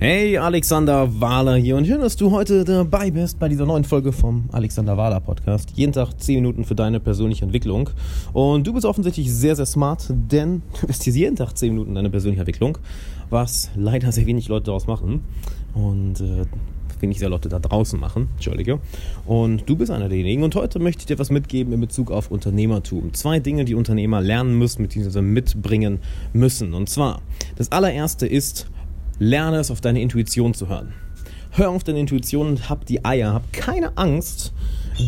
Hey, Alexander Wahler hier und schön, dass du heute dabei bist bei dieser neuen Folge vom Alexander Wahler Podcast. Jeden Tag 10 Minuten für deine persönliche Entwicklung. Und du bist offensichtlich sehr, sehr smart, denn du bist hier jeden Tag 10 Minuten deine persönliche Entwicklung, was leider sehr wenig Leute daraus machen. Und äh, wenig sehr Leute da draußen machen, entschuldige. Und du bist einer derjenigen. Und heute möchte ich dir was mitgeben in Bezug auf Unternehmertum. Zwei Dinge, die Unternehmer lernen müssen, beziehungsweise mitbringen müssen. Und zwar, das allererste ist, Lerne es auf deine Intuition zu hören. Hör auf deine Intuition und hab die Eier, hab keine Angst,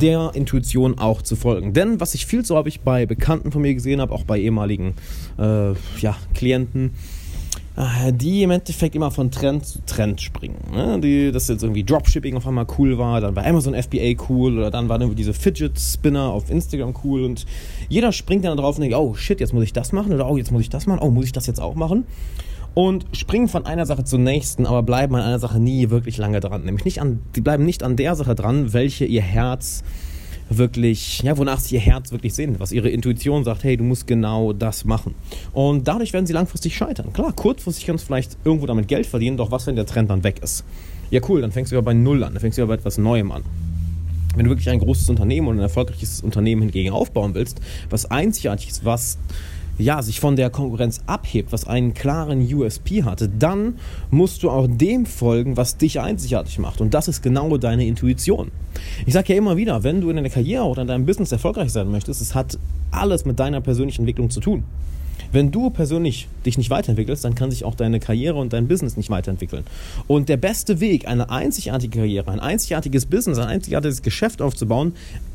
der Intuition auch zu folgen. Denn was ich viel zu häufig bei Bekannten von mir gesehen habe, auch bei ehemaligen äh, ja, Klienten, äh, die im Endeffekt immer von Trend zu Trend springen. Ne? Die, dass jetzt irgendwie Dropshipping auf einmal cool war, dann war Amazon FBA cool oder dann waren irgendwie diese Fidget Spinner auf Instagram cool und jeder springt dann drauf und denkt, oh shit, jetzt muss ich das machen oder oh, jetzt muss ich das machen, oh, muss ich das jetzt auch machen? Und springen von einer Sache zur nächsten, aber bleiben an einer Sache nie wirklich lange dran. Nämlich nicht an, die bleiben nicht an der Sache dran, welche ihr Herz wirklich, ja, wonach sie ihr Herz wirklich sehen, was ihre Intuition sagt, hey, du musst genau das machen. Und dadurch werden sie langfristig scheitern. Klar, kurzfristig kannst du vielleicht irgendwo damit Geld verdienen, doch was, wenn der Trend dann weg ist? Ja, cool, dann fängst du ja bei Null an, dann fängst du ja bei etwas Neuem an. Wenn du wirklich ein großes Unternehmen und ein erfolgreiches Unternehmen hingegen aufbauen willst, was einzigartig ist, was ja, sich von der Konkurrenz abhebt, was einen klaren USP hatte, dann musst du auch dem folgen, was dich einzigartig macht. Und das ist genau deine Intuition. Ich sage ja immer wieder, wenn du in deiner Karriere oder in deinem Business erfolgreich sein möchtest, es hat alles mit deiner persönlichen Entwicklung zu tun. Wenn du persönlich dich nicht weiterentwickelst, dann kann sich auch deine Karriere und dein Business nicht weiterentwickeln. Und der beste Weg, eine einzigartige Karriere, ein einzigartiges Business, ein einzigartiges Geschäft aufzubauen,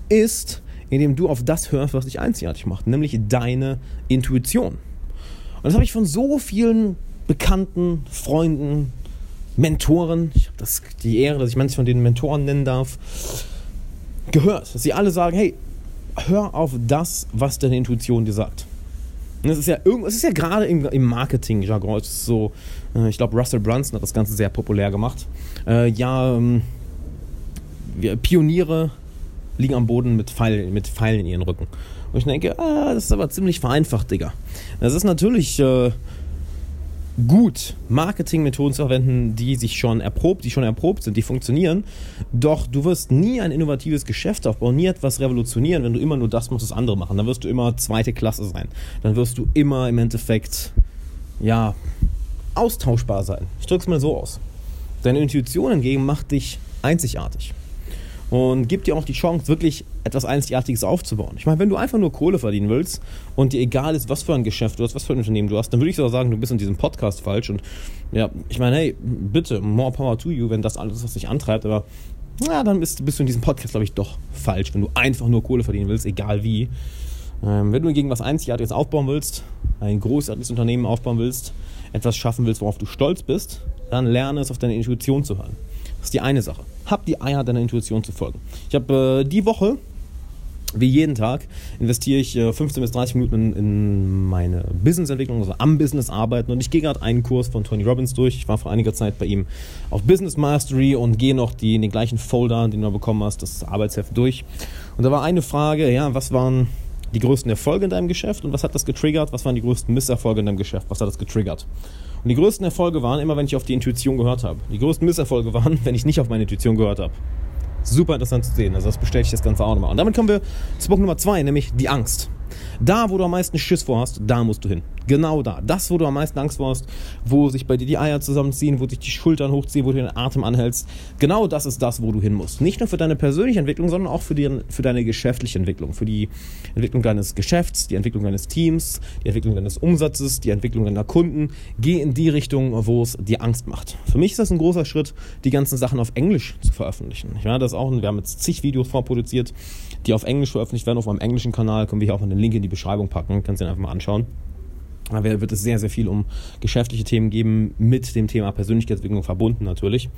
ist, indem du auf das hörst, was dich einzigartig macht, nämlich deine Intuition. Und das habe ich von so vielen Bekannten, Freunden, Mentoren, ich habe die Ehre, dass ich manche von denen Mentoren nennen darf, gehört, dass sie alle sagen, hey, hör auf das, was deine Intuition dir sagt. Es ist ja, ist ja gerade im, im Marketing-Jargon, so, äh, ich glaube, Russell Brunson hat das Ganze sehr populär gemacht. Äh, ja, ähm, Pioniere liegen am Boden mit Pfeilen, mit Pfeilen in ihren Rücken. Und ich denke, ah, das ist aber ziemlich vereinfacht, Digga. Das ist natürlich äh, gut, Marketingmethoden zu verwenden, die sich schon erprobt, die schon erprobt sind, die funktionieren. Doch du wirst nie ein innovatives Geschäft aufbauen, nie etwas revolutionieren, wenn du immer nur das machst, was andere machen. Dann wirst du immer zweite Klasse sein. Dann wirst du immer im Endeffekt, ja, austauschbar sein. Ich drücke es mal so aus. Deine Intuition hingegen macht dich einzigartig und gibt dir auch die Chance, wirklich etwas Einzigartiges aufzubauen. Ich meine, wenn du einfach nur Kohle verdienen willst und dir egal ist, was für ein Geschäft du hast, was für ein Unternehmen du hast, dann würde ich sogar sagen, du bist in diesem Podcast falsch. Und ja, ich meine, hey, bitte, more power to you, wenn das alles was dich antreibt, aber ja, dann bist, bist du in diesem Podcast, glaube ich, doch falsch, wenn du einfach nur Kohle verdienen willst, egal wie. Ähm, wenn du gegen was Einzigartiges aufbauen willst, ein großartiges Unternehmen aufbauen willst, etwas schaffen willst, worauf du stolz bist, dann lerne es auf deine Intuition zu hören. Das ist die eine Sache. Hab die Eier deiner Intuition zu folgen. Ich habe äh, die Woche, wie jeden Tag, investiere ich äh, 15 bis 30 Minuten in, in meine Businessentwicklung, also am Business arbeiten. Und ich gehe gerade einen Kurs von Tony Robbins durch. Ich war vor einiger Zeit bei ihm auf Business Mastery und gehe noch die, in den gleichen Folder, den du bekommen hast, das Arbeitsheft durch. Und da war eine Frage, ja, was waren die größten Erfolge in deinem Geschäft und was hat das getriggert? Was waren die größten Misserfolge in deinem Geschäft? Was hat das getriggert? Und die größten Erfolge waren immer, wenn ich auf die Intuition gehört habe. Die größten Misserfolge waren, wenn ich nicht auf meine Intuition gehört habe. Super interessant zu sehen. Also das bestätigt das Ganze auch nochmal. Und damit kommen wir zu Punkt Nummer zwei, nämlich die Angst. Da, wo du am meisten Schiss vor hast, da musst du hin. Genau da. Das, wo du am meisten Angst vor hast, wo sich bei dir die Eier zusammenziehen, wo sich die Schultern hochziehen, wo du den Atem anhältst. Genau das ist das, wo du hin musst. Nicht nur für deine persönliche Entwicklung, sondern auch für, die, für deine geschäftliche Entwicklung. Für die Entwicklung deines Geschäfts, die Entwicklung deines Teams, die Entwicklung deines Umsatzes, die Entwicklung deiner Kunden. Geh in die Richtung, wo es dir Angst macht. Für mich ist das ein großer Schritt, die ganzen Sachen auf Englisch zu veröffentlichen. Ja, das auch, wir haben jetzt zig Videos vorproduziert, die auf Englisch veröffentlicht werden, auf meinem englischen Kanal. Können wir hier auch mal den Link in die Beschreibung packen. Kannst du dir einfach mal anschauen. Da wird es sehr, sehr viel um geschäftliche Themen geben, mit dem Thema Persönlichkeitsentwicklung verbunden natürlich.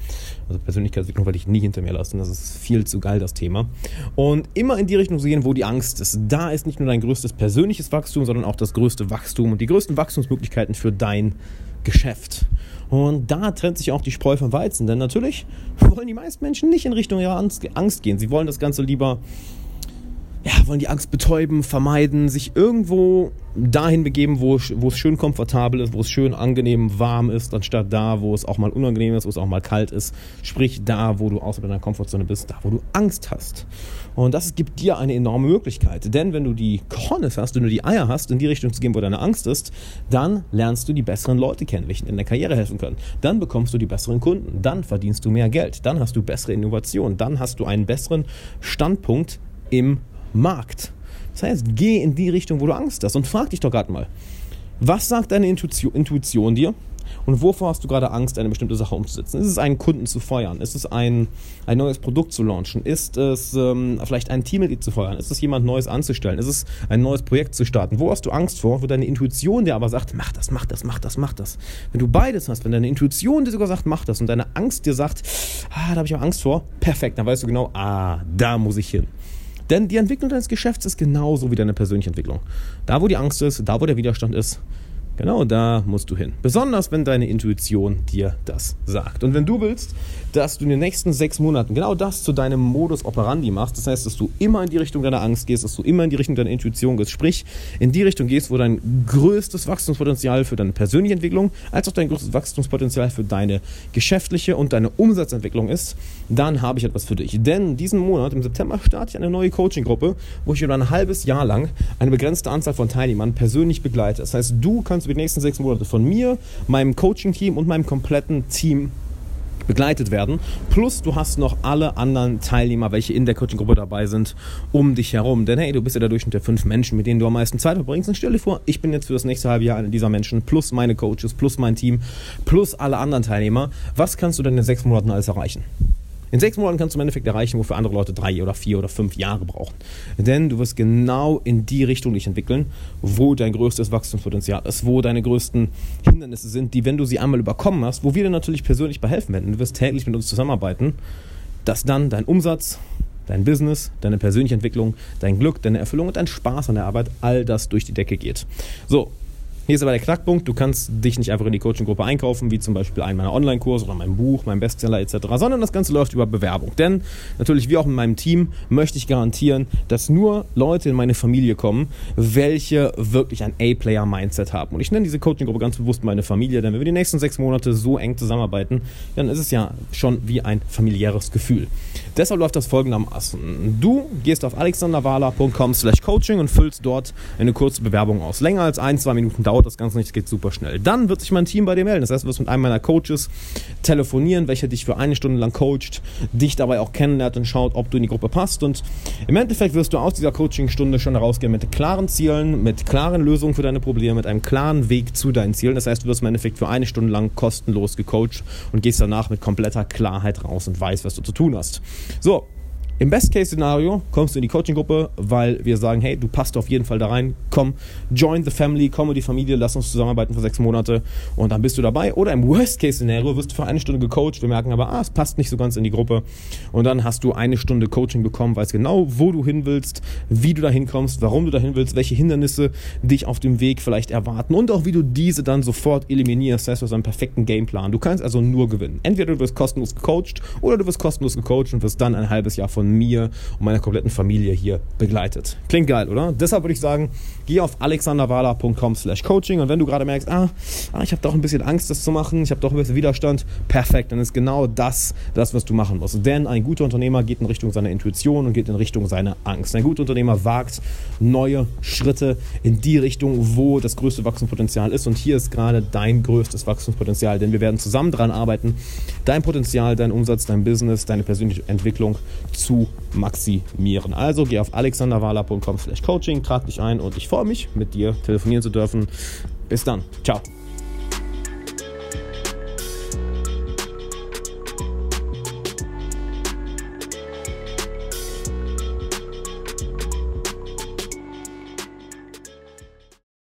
Also Persönlichkeitsentwicklung werde ich nie hinter mir lassen, das ist viel zu geil, das Thema. Und immer in die Richtung zu gehen, wo die Angst ist. Da ist nicht nur dein größtes persönliches Wachstum, sondern auch das größte Wachstum und die größten Wachstumsmöglichkeiten für dein Geschäft. Und da trennt sich auch die Spreu vom Weizen, denn natürlich wollen die meisten Menschen nicht in Richtung ihrer Angst gehen. Sie wollen das Ganze lieber ja, wollen die Angst betäuben, vermeiden, sich irgendwo dahin begeben, wo, wo es schön komfortabel ist, wo es schön angenehm warm ist, anstatt da, wo es auch mal unangenehm ist, wo es auch mal kalt ist. Sprich, da, wo du außer deiner Komfortzone bist, da, wo du Angst hast. Und das gibt dir eine enorme Möglichkeit. Denn wenn du die Cojones hast, wenn du die Eier hast, in die Richtung zu gehen, wo deine Angst ist, dann lernst du die besseren Leute kennen, welche in der Karriere helfen können. Dann bekommst du die besseren Kunden. Dann verdienst du mehr Geld. Dann hast du bessere Innovationen. Dann hast du einen besseren Standpunkt im Markt. Das heißt, geh in die Richtung, wo du Angst hast und frag dich doch gerade mal, was sagt deine Intuition, Intuition dir? Und wovor hast du gerade Angst, eine bestimmte Sache umzusetzen? Ist es einen Kunden zu feuern? Ist es ein, ein neues Produkt zu launchen? Ist es ähm, vielleicht ein Teammitglied zu feuern? Ist es jemand Neues anzustellen? Ist es ein neues Projekt zu starten? Wo hast du Angst vor? Wo deine Intuition dir aber sagt, mach das, mach das, mach das, mach das. Wenn du beides hast, wenn deine Intuition dir sogar sagt, mach das und deine Angst dir sagt, ah, da habe ich auch Angst vor, perfekt, dann weißt du genau, ah, da muss ich hin. Denn die Entwicklung deines Geschäfts ist genauso wie deine persönliche Entwicklung. Da, wo die Angst ist, da, wo der Widerstand ist, Genau da musst du hin. Besonders wenn deine Intuition dir das sagt. Und wenn du willst, dass du in den nächsten sechs Monaten genau das zu deinem Modus operandi machst, das heißt, dass du immer in die Richtung deiner Angst gehst, dass du immer in die Richtung deiner Intuition gehst, sprich in die Richtung gehst, wo dein größtes Wachstumspotenzial für deine persönliche Entwicklung, als auch dein größtes Wachstumspotenzial für deine geschäftliche und deine Umsatzentwicklung ist, dann habe ich etwas für dich. Denn diesen Monat, im September, starte ich eine neue Coaching-Gruppe, wo ich über ein halbes Jahr lang eine begrenzte Anzahl von Teilnehmern persönlich begleite. Das heißt, du kannst kannst über die nächsten sechs Monate von mir, meinem Coaching-Team und meinem kompletten Team begleitet werden. Plus du hast noch alle anderen Teilnehmer, welche in der Coaching-Gruppe dabei sind, um dich herum. Denn hey, du bist ja der Durchschnitt der fünf Menschen, mit denen du am meisten Zeit verbringst. Und stell dir vor, ich bin jetzt für das nächste halbe Jahr einer dieser Menschen, plus meine Coaches, plus mein Team, plus alle anderen Teilnehmer. Was kannst du denn in sechs Monaten alles erreichen? In sechs Monaten kannst du im Endeffekt erreichen, wofür andere Leute drei oder vier oder fünf Jahre brauchen. Denn du wirst genau in die Richtung dich entwickeln, wo dein größtes Wachstumspotenzial ist, wo deine größten Hindernisse sind, die, wenn du sie einmal überkommen hast, wo wir dir natürlich persönlich behelfen werden, du wirst täglich mit uns zusammenarbeiten, dass dann dein Umsatz, dein Business, deine persönliche Entwicklung, dein Glück, deine Erfüllung und dein Spaß an der Arbeit, all das durch die Decke geht. So, hier ist aber der Knackpunkt, du kannst dich nicht einfach in die Coaching-Gruppe einkaufen, wie zum Beispiel einen meiner Online-Kurse oder mein Buch, mein Bestseller etc., sondern das Ganze läuft über Bewerbung. Denn natürlich, wie auch in meinem Team, möchte ich garantieren, dass nur Leute in meine Familie kommen, welche wirklich ein A-Player-Mindset haben. Und ich nenne diese Coaching-Gruppe ganz bewusst meine Familie, denn wenn wir die nächsten sechs Monate so eng zusammenarbeiten, dann ist es ja schon wie ein familiäres Gefühl. Deshalb läuft das folgendermaßen. Du gehst auf alexanderwala.com slash coaching und füllst dort eine kurze Bewerbung aus. Länger als ein, zwei Minuten dauert dauert das Ganze nicht, es geht super schnell. Dann wird sich mein Team bei dir melden. Das heißt, du wirst mit einem meiner Coaches telefonieren, welcher dich für eine Stunde lang coacht, dich dabei auch kennenlernt und schaut, ob du in die Gruppe passt. Und im Endeffekt wirst du aus dieser Coachingstunde schon herausgehen mit klaren Zielen, mit klaren Lösungen für deine Probleme, mit einem klaren Weg zu deinen Zielen. Das heißt, du wirst im Endeffekt für eine Stunde lang kostenlos gecoacht und gehst danach mit kompletter Klarheit raus und weißt, was du zu tun hast. So, im Best-Case-Szenario kommst du in die Coaching-Gruppe, weil wir sagen, hey, du passt auf jeden Fall da rein, komm, join the family, komm in die Familie, lass uns zusammenarbeiten für sechs Monate und dann bist du dabei. Oder im Worst-Case-Szenario wirst du für eine Stunde gecoacht, wir merken aber, ah, es passt nicht so ganz in die Gruppe und dann hast du eine Stunde Coaching bekommen, weißt genau, wo du hin willst, wie du da hinkommst, warum du da hin willst, welche Hindernisse dich auf dem Weg vielleicht erwarten und auch wie du diese dann sofort eliminierst, das heißt, du hast einen perfekten Gameplan. Du kannst also nur gewinnen. Entweder du wirst kostenlos gecoacht oder du wirst kostenlos gecoacht und wirst dann ein halbes Jahr von mir und meiner kompletten Familie hier begleitet. Klingt geil, oder? Deshalb würde ich sagen, geh auf alexanderwala.com slash coaching und wenn du gerade merkst, ah, ah ich habe doch ein bisschen Angst, das zu machen, ich habe doch ein bisschen Widerstand, perfekt, dann ist genau das, das, was du machen musst. Denn ein guter Unternehmer geht in Richtung seiner Intuition und geht in Richtung seiner Angst. Ein guter Unternehmer wagt neue Schritte in die Richtung, wo das größte Wachstumspotenzial ist und hier ist gerade dein größtes Wachstumspotenzial, denn wir werden zusammen daran arbeiten, dein Potenzial, dein Umsatz, dein Business, deine persönliche Entwicklung zu zu maximieren. Also geh auf alexanderwala.com/coaching, trag dich ein und ich freue mich, mit dir telefonieren zu dürfen. Bis dann. Ciao.